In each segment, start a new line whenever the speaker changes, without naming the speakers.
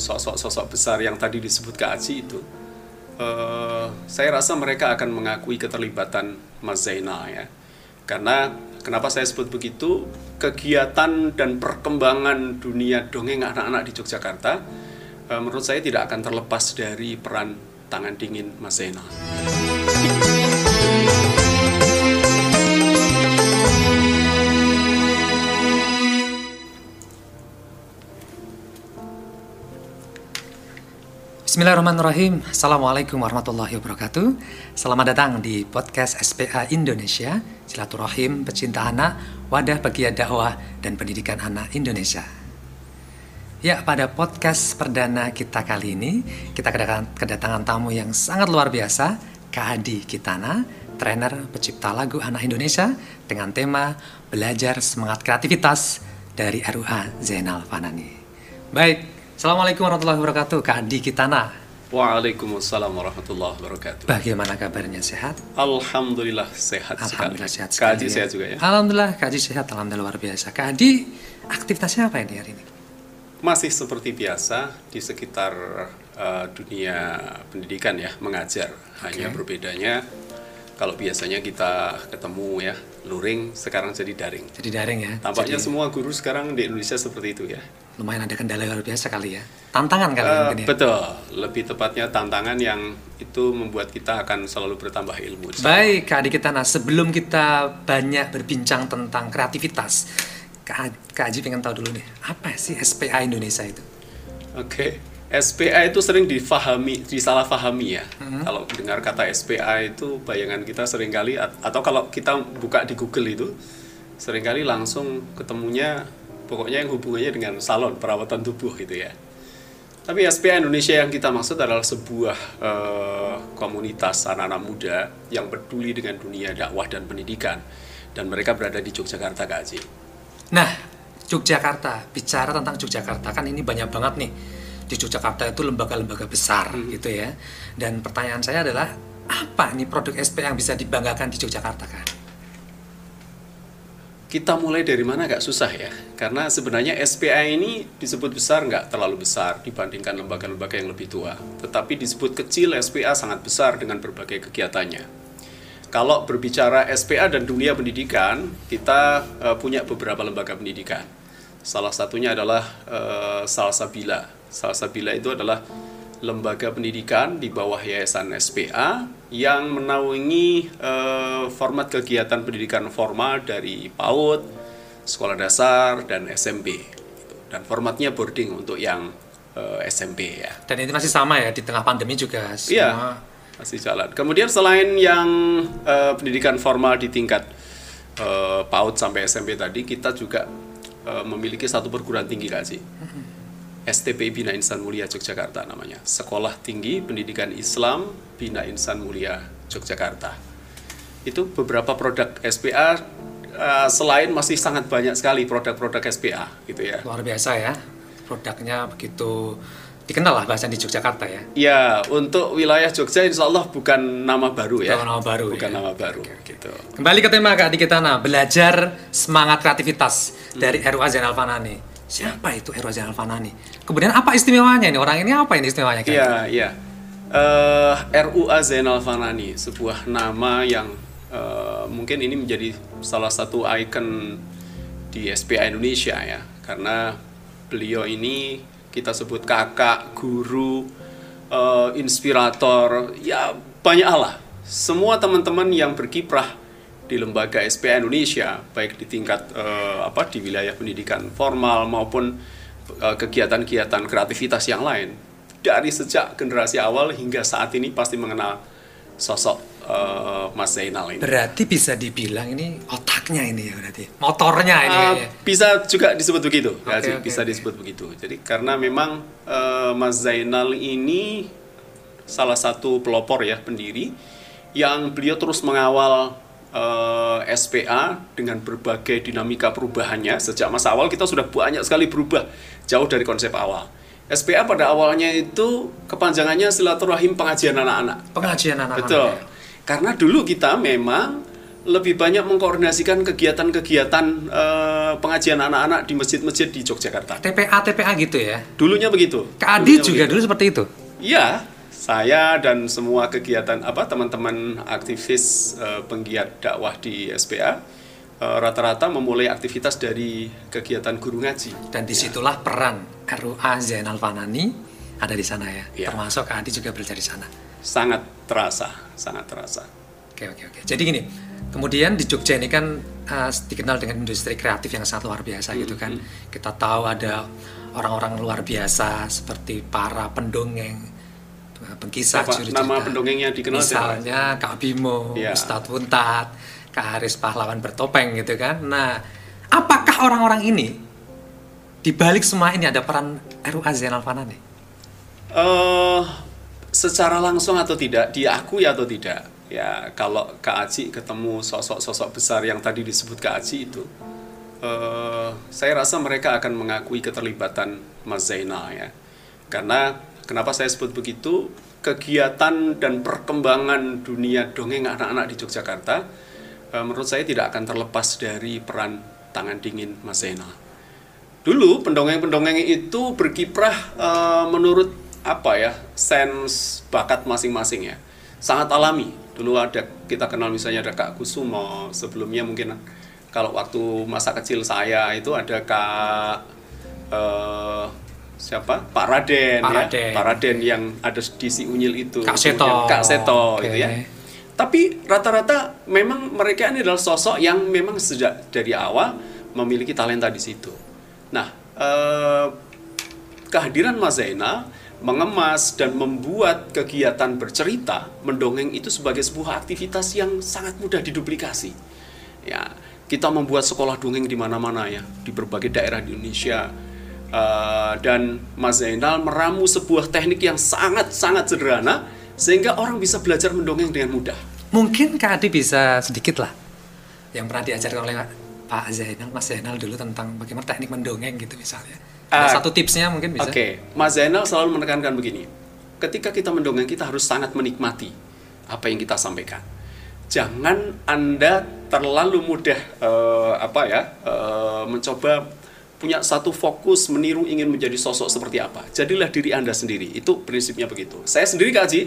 sosok-sosok besar yang tadi disebut Kak Aji itu, uh, saya rasa mereka akan mengakui keterlibatan Mas Zainal ya. Karena kenapa saya sebut begitu? Kegiatan dan perkembangan dunia dongeng anak-anak di Yogyakarta uh, menurut saya tidak akan terlepas dari peran tangan dingin Mas Zainal.
Bismillahirrahmanirrahim. Assalamualaikum warahmatullahi wabarakatuh. Selamat datang di podcast SPA Indonesia Silaturahim Pecinta Anak Wadah Pegiat Dakwah dan Pendidikan Anak Indonesia. Ya, pada podcast perdana kita kali ini Kita kedatangan, kedatangan tamu yang sangat luar biasa Kak Adi Kitana Trainer pencipta lagu anak Indonesia Dengan tema Belajar Semangat Kreativitas Dari RUA Zainal Fanani. Baik, Assalamualaikum warahmatullahi wabarakatuh, Kak Adi Kitana.
Waalaikumsalam warahmatullahi wabarakatuh.
Bagaimana kabarnya sehat?
Alhamdulillah sehat
Alhamdulillah
sekali.
sehat
Kak
sekali.
Haji
ya.
sehat juga ya?
Alhamdulillah, Kak Adi sehat, alhamdulillah luar biasa. Kak Adi, aktivitasnya apa ini hari ini?
Masih seperti biasa di sekitar uh, dunia pendidikan ya, mengajar. Hanya
Oke.
berbedanya kalau biasanya kita ketemu ya, luring sekarang jadi daring.
Jadi daring ya.
Tampaknya
Jadi,
semua guru sekarang di Indonesia seperti itu ya.
Lumayan ada kendala luar biasa kali ya. Tantangan kali mungkin ya.
betul, lebih tepatnya tantangan yang itu membuat kita akan selalu bertambah ilmu.
Baik, Kak Adi Kitana, sebelum kita banyak berbincang tentang kreativitas, Kak, Kak Haji pengen tahu dulu nih, apa sih SPA Indonesia itu?
Oke, SPA itu sering difahami, disalahfahami ya. Kalau dengar kata SPA itu bayangan kita sering kali at- atau kalau kita buka di Google itu sering kali langsung ketemunya pokoknya yang hubungannya dengan salon perawatan tubuh gitu ya. Tapi SPA Indonesia yang kita maksud adalah sebuah eh, komunitas anak-anak muda yang peduli dengan dunia dakwah dan pendidikan dan mereka berada di Yogyakarta Kak Haji.
Nah, Yogyakarta, bicara tentang Yogyakarta kan ini banyak banget nih. Di Yogyakarta itu lembaga-lembaga besar gitu ya. Dan pertanyaan saya adalah apa nih produk SP yang bisa dibanggakan di Yogyakarta kan?
Kita mulai dari mana agak susah ya, karena sebenarnya SPA ini disebut besar nggak terlalu besar dibandingkan lembaga-lembaga yang lebih tua, tetapi disebut kecil SPA sangat besar dengan berbagai kegiatannya. Kalau berbicara SPA dan dunia pendidikan, kita eh, punya beberapa lembaga pendidikan. Salah satunya adalah eh, Salsabila. Salsabila itu adalah lembaga pendidikan di bawah Yayasan SPA yang menaungi eh, format kegiatan pendidikan formal dari PAUD, sekolah dasar, dan SMP. Dan formatnya boarding untuk yang eh, SMP ya.
Dan ini masih sama ya di tengah pandemi juga semua.
Iya, masih jalan. Kemudian selain yang eh, pendidikan formal di tingkat eh, PAUD sampai SMP tadi, kita juga eh, memiliki satu perguruan tinggi Kak Haji. STPI Bina Insan Mulia Yogyakarta namanya. Sekolah Tinggi Pendidikan Islam Bina Insan Mulia Yogyakarta. Itu beberapa produk SPA eh, selain masih sangat banyak sekali produk-produk SPA gitu ya.
Luar biasa ya. Produknya begitu dikenal lah bahasa di Yogyakarta ya.
Ya, untuk wilayah Jogja insya Allah bukan nama baru ya.
Bukan nama baru,
Bukan
ya.
nama baru gitu.
Kembali ke tema Kak Kitana, belajar semangat kreativitas dari RUA Zainal Fanani. Siapa itu RUA Zainal? Kemudian apa istimewanya nih? Orang ini apa ini istimewanya?
Iya, iya. Eh, RUA Zainal Fanani, sebuah nama yang eh, mungkin ini menjadi salah satu ikon di SPA Indonesia ya. Karena beliau ini kita sebut kakak, guru, eh, inspirator, ya banyak Allah. Semua teman-teman yang berkiprah di lembaga SPA Indonesia, baik di tingkat eh, apa di wilayah pendidikan formal maupun eh, kegiatan-kegiatan kreativitas yang lain, dari sejak generasi awal hingga saat ini pasti mengenal sosok eh, Mas Zainal ini.
Berarti bisa dibilang ini otaknya ini ya berarti. Motornya ini
Uh, bisa juga disebut begitu, Haji,
oke,
bisa
oke.
disebut begitu. Jadi karena memang uh, Mas Zainal ini salah satu pelopor ya pendiri yang beliau terus mengawal uh, SPA dengan berbagai dinamika perubahannya sejak masa awal kita sudah banyak sekali berubah jauh dari konsep awal. SPA pada awalnya itu kepanjangannya silaturahim pengajian anak-anak.
Pengajian anak-anak.
Betul.
ya.
Karena dulu kita memang lebih banyak mengkoordinasikan kegiatan-kegiatan eh, pengajian anak-anak di masjid-masjid di Yogyakarta.
TPA TPA gitu ya.
Dulunya begitu.
Kak Adi
Dulunya
juga
begitu.
dulu seperti itu.
Iya, saya dan semua kegiatan apa teman-teman aktivis eh, penggiat dakwah di SPA eh, rata-rata memulai aktivitas dari kegiatan guru ngaji.
Dan di situlah peran RUA Zainal Fanani ada di sana ya.
Iya.
Termasuk Adi juga belajar di sana.
Sangat terasa, sangat terasa.
Oke oke oke. Jadi gini, kemudian di Jogja ini kan uh, dikenal dengan industri kreatif yang sangat luar biasa gitu kan. Kita tahu ada orang-orang luar biasa seperti para pendongeng, pengkisah,
Apa
juru
nama
cerita.
pendongeng yang dikenal siapa?
Misalnya Kak Bimo,
Iya.
Ustadz Puntat, Kak Haris Pahlawan bertopeng gitu kan. Nah, apakah orang-orang ini di balik semua ini ada peran RUA Zainal Fanani?
eh secara langsung atau tidak, diakui atau tidak. Ya, kalau Kak Aji ketemu sosok-sosok besar yang tadi disebut Kak Aji itu, eh saya rasa mereka akan mengakui keterlibatan Mas Zainal ya. Karena kenapa saya sebut begitu? Kegiatan dan perkembangan dunia dongeng anak-anak di Yogyakarta, eh, menurut saya tidak akan terlepas dari peran tangan dingin Mas Zainal. Dulu pendongeng-pendongeng itu berkiprah eh, menurut apa ya sense bakat masing-masing ya sangat alami. Dulu ada kita kenal misalnya ada Kak Kusumo sebelumnya mungkin kalau waktu masa kecil saya itu ada Kak eh, siapa Pak Raden,
Pak
ya
Raden.
Pak Raden yang ada di si Unyil itu
Kak Seto.
Kak Seto
Oke.
gitu ya tapi rata-rata memang mereka ini adalah sosok yang memang sejak dari awal memiliki talenta di situ. Nah, eh, kehadiran Mas Zainal mengemas dan membuat kegiatan bercerita mendongeng itu sebagai sebuah aktivitas yang sangat mudah diduplikasi. Ya, kita membuat sekolah dongeng di mana-mana ya, di berbagai daerah di Indonesia. Eh, dan Mas Zainal meramu sebuah teknik yang sangat-sangat sederhana sehingga orang bisa belajar mendongeng dengan mudah.
Mungkin Kak Adi bisa sedikit lah yang pernah diajarkan oleh Pak Zainal, Mas Zainal dulu tentang bagaimana teknik mendongeng gitu misalnya. Ada
Ah,
satu tipsnya mungkin bisa.
Oke, Mas Zainal selalu menekankan begini. Ketika kita mendongeng, kita harus sangat menikmati apa yang kita sampaikan. Jangan Anda terlalu mudah eh, apa ya eh, mencoba punya satu fokus meniru ingin menjadi sosok seperti apa. Jadilah diri Anda sendiri. Itu prinsipnya begitu. Saya sendiri Kak Haji,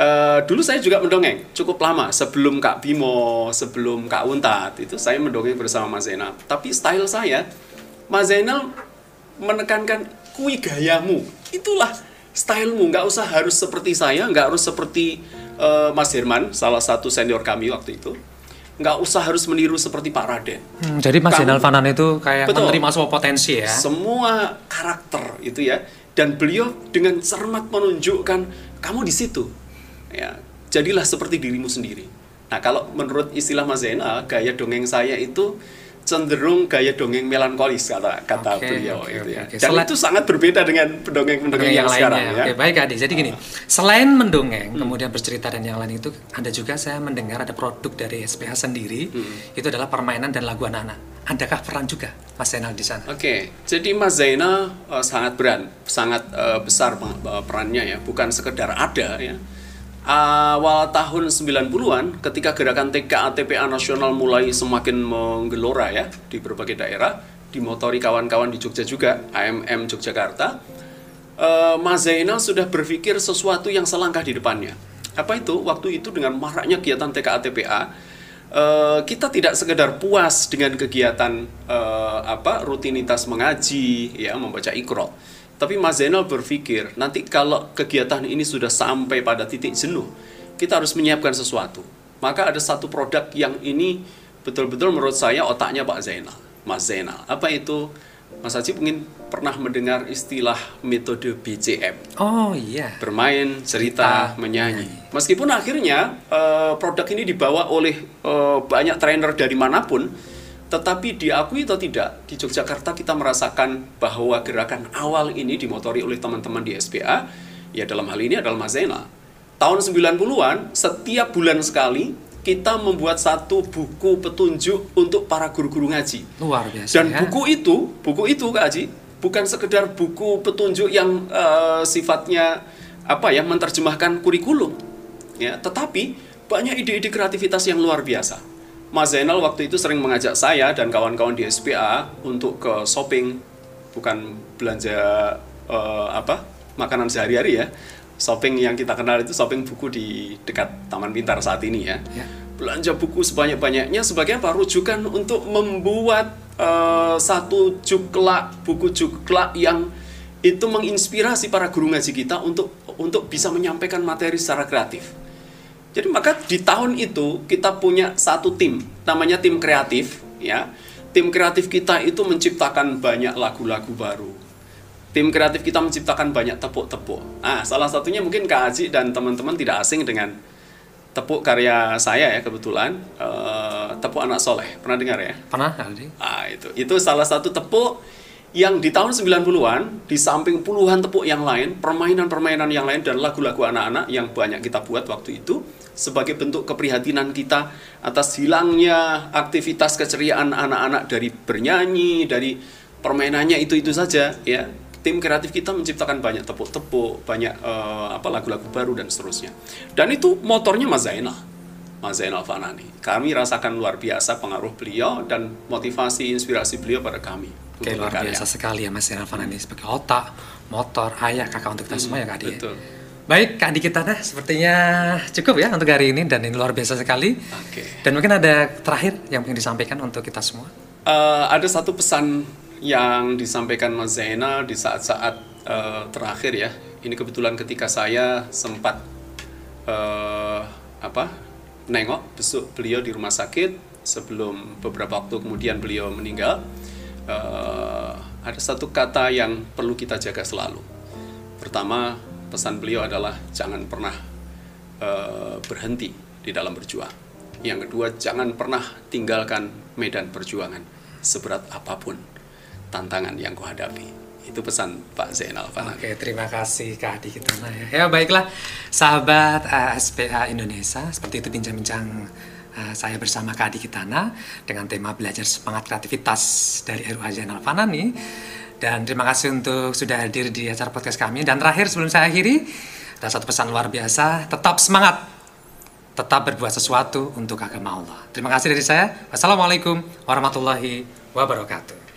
eh, dulu saya juga mendongeng cukup lama sebelum Kak Bimo, sebelum Kak Untat itu saya mendongeng bersama Mas Zainal. Tapi style saya, Mas Zainal menekankan kui gayamu itulah stylemu nggak usah harus seperti saya nggak harus seperti eh, Mas Herman salah satu senior kami waktu itu nggak usah harus meniru seperti Pak Raden
Hmm, jadi Mas
Kamu-
Zainal Fanan itu kayak
Betul.
menerima semua potensi ya.
semua karakter itu ya dan beliau dengan cermat menunjukkan kamu di situ ya jadilah seperti dirimu sendiri nah kalau menurut istilah Mas Zainal gaya dongeng saya itu cenderung gaya dongeng melankolis kata kata
Oke,
beliau
oke,
itu ya
oke.
dan
Selain-
itu sangat berbeda dengan pendongeng-pendongeng
Pendongeng
yang, sekarang
lainnya.
ya
Oke, baik Adi. Jadi gini, selain mendongeng,
Hmm.
kemudian bercerita dan yang lain itu, ada juga saya mendengar ada produk dari SPH sendiri,
Hmm.
itu adalah permainan dan lagu anak-anak. Adakah peran juga Mas Zainal di sana?
Oke, jadi Mas Zainal eh, sangat beran, sangat eh, besar eh, perannya ya, bukan sekedar ada ya. Awal tahun 90-an ketika gerakan TKA TPA nasional mulai semakin menggelora ya di berbagai daerah, dimotori kawan-kawan di Jogja juga, AMM Yogyakarta. eh, Mas Zainal sudah berpikir sesuatu yang selangkah di depannya. Apa itu? Waktu itu dengan maraknya kegiatan TKA TPA, eh, kita tidak sekedar puas dengan kegiatan eh, apa rutinitas mengaji, ya membaca ikro. Tapi Mas Zainal berpikir nanti kalau kegiatan ini sudah sampai pada titik jenuh, kita harus menyiapkan sesuatu. Maka ada satu produk yang ini betul-betul menurut saya otaknya Pak Zainal, Mas Zainal. Apa itu? Mas Haji mungkin pernah mendengar istilah metode BCM
Oh iya.
bermain, cerita, menyanyi. Meskipun akhirnya eh, produk ini dibawa oleh eh, banyak trainer dari mana pun, tetapi diakui atau tidak di Yogyakarta kita merasakan bahwa gerakan awal ini dimotori oleh teman-teman di SPA, ya dalam hal ini adalah Mas Zainal. Tahun 90-an, setiap bulan sekali kita membuat satu buku petunjuk untuk para guru-guru ngaji.
Luar biasa
Dan
ya.
buku itu, buku itu Kak Haji, bukan sekedar buku petunjuk yang eh, sifatnya apa ya menerjemahkan kurikulum, ya, tetapi banyak ide-ide kreativitas yang luar biasa. Mas Zainal waktu itu sering mengajak saya dan kawan-kawan di SPA untuk ke shopping, bukan belanja eh, apa makanan sehari-hari ya. Shopping yang kita kenal itu shopping buku di dekat Taman Pintar saat ini ya.
Ya.
Belanja buku sebanyak-banyaknya sebagai apa? Rujukan untuk membuat eh, satu juklak buku juklak yang itu menginspirasi para guru ngaji kita untuk untuk bisa menyampaikan materi secara kreatif. Jadi maka di tahun itu kita punya satu tim, namanya tim kreatif, ya. Tim kreatif kita itu menciptakan banyak lagu-lagu baru. Tim kreatif kita menciptakan banyak tepuk-tepuk. Nah, salah satunya mungkin Kak Aji dan teman-teman tidak asing dengan tepuk karya saya ya kebetulan, eh, tepuk anak soleh. Pernah dengar ya?
Pernah, Aldi?
Ah, itu. Itu salah satu tepuk yang di tahun 90-an di samping puluhan tepuk yang lain, permainan-permainan yang lain dan lagu-lagu anak-anak yang banyak kita buat waktu itu sebagai bentuk keprihatinan kita atas hilangnya aktivitas keceriaan anak-anak dari bernyanyi, dari permainannya itu-itu saja ya. Tim kreatif kita menciptakan banyak tepuk-tepuk, banyak eh, apa lagu-lagu baru dan seterusnya. Dan itu motornya Mas Zainal. Mas Zainal Fanani. Kami rasakan luar biasa pengaruh beliau dan motivasi inspirasi beliau pada kami.
Oke, luar biasa sekali ya Mas Zainal Fanani sebagai otak, motor, ayah, kakak untuk kita semua ya Kak ya. Baik, Kak Adi kita nah, sepertinya cukup ya untuk hari ini dan ini luar biasa sekali.
Oke.
Dan mungkin ada terakhir yang ingin disampaikan untuk kita semua.
Eh, ada satu pesan yang disampaikan Mas Zainal di saat-saat eh, terakhir ya. Ini kebetulan ketika saya sempat eh, apa nengok besok beliau di rumah sakit sebelum beberapa waktu kemudian beliau meninggal. Eh, ada satu kata yang perlu kita jaga selalu. Pertama, pesan beliau adalah jangan pernah eh, berhenti di dalam berjuang. Yang kedua, jangan pernah tinggalkan medan perjuangan seberat apa pun tantangan yang kau hadapi. Itu pesan Pak Zainal Fanani.
Oke, terima kasih Kak Adi kita nah, ya. Ya, baiklah sahabat eh, SPA Indonesia, seperti itu bincang-bincang eh, saya bersama Kak Adi Kitana dengan tema belajar semangat kreativitas dari RUH Zainal Fanani. Dan terima kasih untuk sudah hadir di acara podcast kami. Dan terakhir sebelum saya akhiri, ada satu pesan luar biasa, tetap semangat, tetap berbuat sesuatu untuk agama Allah. Terima kasih dari saya. Wassalamualaikum warahmatullahi wabarakatuh.